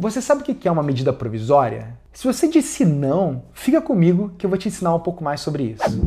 Você sabe o que é uma medida provisória? Se você disse não, fica comigo que eu vou te ensinar um pouco mais sobre isso.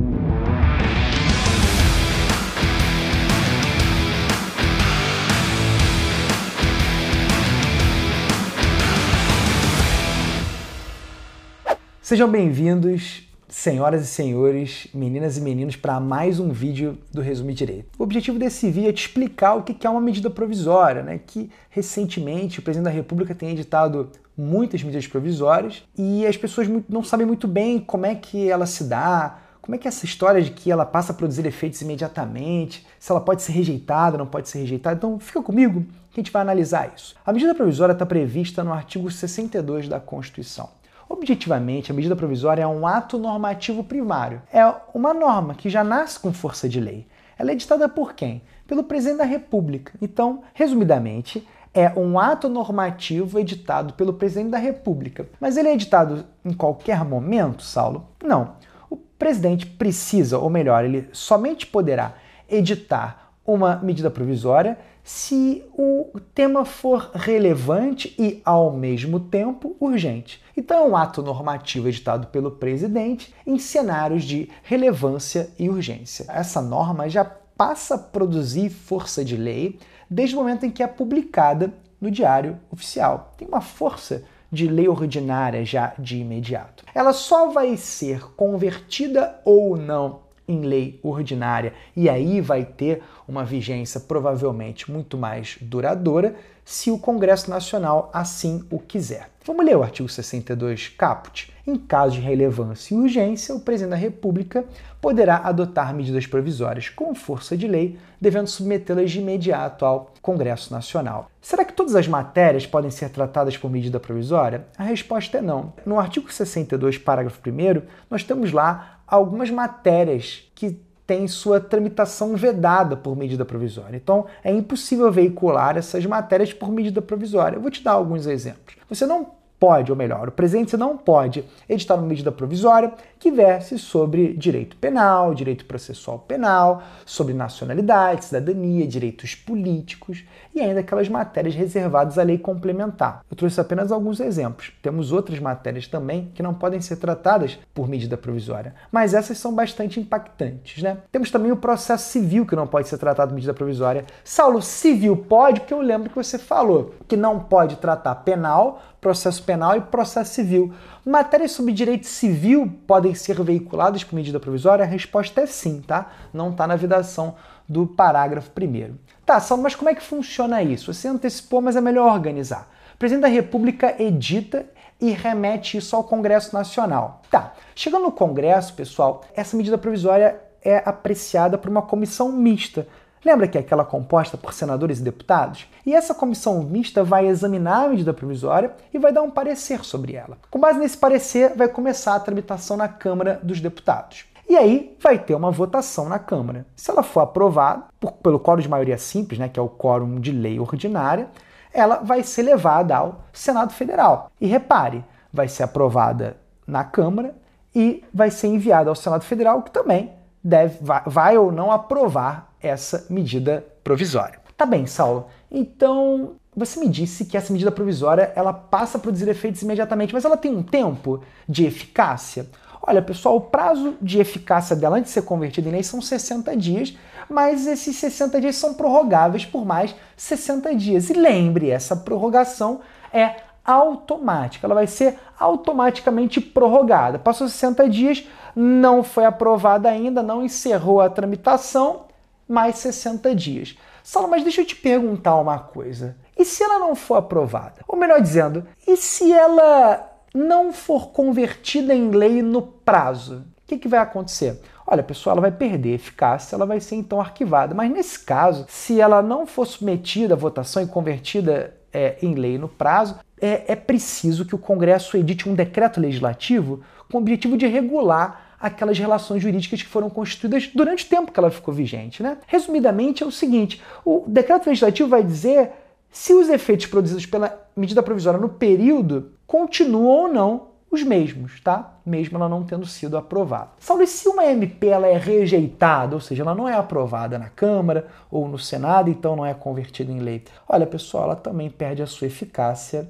Sejam bem-vindos senhoras e senhores, meninas e meninos, para mais um vídeo do Resumo Direito. O objetivo desse vídeo é te explicar o que é uma medida provisória, né? que recentemente o presidente da República tem editado muitas medidas provisórias e as pessoas não sabem muito bem como é que ela se dá, como é que é essa história de que ela passa a produzir efeitos imediatamente, se ela pode ser rejeitada, não pode ser rejeitada. Então fica comigo que a gente vai analisar isso. A medida provisória está prevista no artigo 62 da Constituição. Objetivamente, a medida provisória é um ato normativo primário. É uma norma que já nasce com força de lei. Ela é editada por quem? Pelo presidente da República. Então, resumidamente, é um ato normativo editado pelo presidente da República. Mas ele é editado em qualquer momento, Saulo? Não. O presidente precisa, ou melhor, ele somente poderá editar uma medida provisória se o tema for relevante e, ao mesmo tempo, urgente. Então, é um ato normativo editado pelo presidente em cenários de relevância e urgência. Essa norma já passa a produzir força de lei desde o momento em que é publicada no Diário Oficial. Tem uma força de lei ordinária já de imediato. Ela só vai ser convertida ou não em lei ordinária e aí vai ter uma vigência provavelmente muito mais duradoura se o Congresso Nacional assim o quiser. Vamos ler o artigo 62 caput. Em caso de relevância e urgência, o presidente da República poderá adotar medidas provisórias com força de lei, devendo submetê-las de imediato ao Congresso Nacional. Será que todas as matérias podem ser tratadas por medida provisória? A resposta é não. No artigo 62, parágrafo 1, nós temos lá algumas matérias que têm sua tramitação vedada por medida provisória. Então, é impossível veicular essas matérias por medida provisória. Eu vou te dar alguns exemplos. Você não pode, ou melhor, o presidente não pode editar uma medida provisória que verse sobre direito penal, direito processual penal, sobre nacionalidade, cidadania, direitos políticos e ainda aquelas matérias reservadas à lei complementar. Eu trouxe apenas alguns exemplos. Temos outras matérias também que não podem ser tratadas por medida provisória, mas essas são bastante impactantes, né? Temos também o processo civil que não pode ser tratado por medida provisória. Saulo, civil pode, porque eu lembro que você falou que não pode tratar penal, processo penal e processo civil. Matérias sobre direito civil podem ser veiculadas por medida provisória? A resposta é sim, tá? Não está na vidação do parágrafo primeiro. Tá, Sal, mas como é que funciona isso? Você antecipou, mas é melhor organizar. O presidente da República edita e remete isso ao Congresso Nacional. Tá, chegando no Congresso, pessoal, essa medida provisória é apreciada por uma comissão mista, Lembra que é aquela composta por senadores e deputados? E essa comissão mista vai examinar a medida provisória e vai dar um parecer sobre ela. Com base nesse parecer, vai começar a tramitação na Câmara dos Deputados. E aí vai ter uma votação na Câmara. Se ela for aprovada por, pelo quórum de maioria simples, né, que é o quórum de lei ordinária, ela vai ser levada ao Senado Federal. E repare, vai ser aprovada na Câmara e vai ser enviada ao Senado Federal, que também deve, vai, vai ou não aprovar essa medida provisória. Tá bem, Saulo. Então, você me disse que essa medida provisória ela passa a produzir efeitos imediatamente, mas ela tem um tempo de eficácia? Olha, pessoal, o prazo de eficácia dela antes de ser convertida em lei são 60 dias, mas esses 60 dias são prorrogáveis por mais 60 dias. E lembre, essa prorrogação é automática, ela vai ser automaticamente prorrogada. Passou 60 dias, não foi aprovada ainda, não encerrou a tramitação, mais 60 dias. Sala, mas deixa eu te perguntar uma coisa. E se ela não for aprovada? Ou melhor dizendo, e se ela não for convertida em lei no prazo? O que, que vai acontecer? Olha, pessoal, ela vai perder eficácia, ela vai ser então arquivada. Mas nesse caso, se ela não for submetida à votação e convertida é, em lei no prazo, é, é preciso que o Congresso edite um decreto legislativo com o objetivo de regular aquelas relações jurídicas que foram constituídas durante o tempo que ela ficou vigente. Né? Resumidamente, é o seguinte: o decreto legislativo vai dizer se os efeitos produzidos pela medida provisória no período continuam ou não os mesmos, tá? Mesmo ela não tendo sido aprovada. Saulo, e se uma MP ela é rejeitada, ou seja, ela não é aprovada na Câmara ou no Senado, então não é convertida em lei? Olha, pessoal, ela também perde a sua eficácia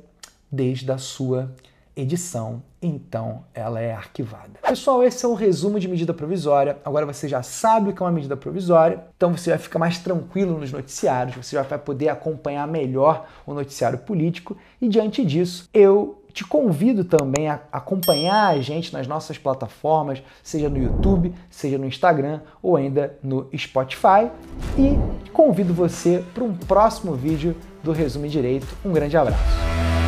desde a sua edição, então ela é arquivada. Pessoal, esse é o resumo de medida provisória. Agora você já sabe o que é uma medida provisória, então você vai ficar mais tranquilo nos noticiários, você já vai poder acompanhar melhor o noticiário político e diante disso, eu te convido também a acompanhar a gente nas nossas plataformas, seja no YouTube, seja no Instagram ou ainda no Spotify. E convido você para um próximo vídeo do Resumo Direito. Um grande abraço.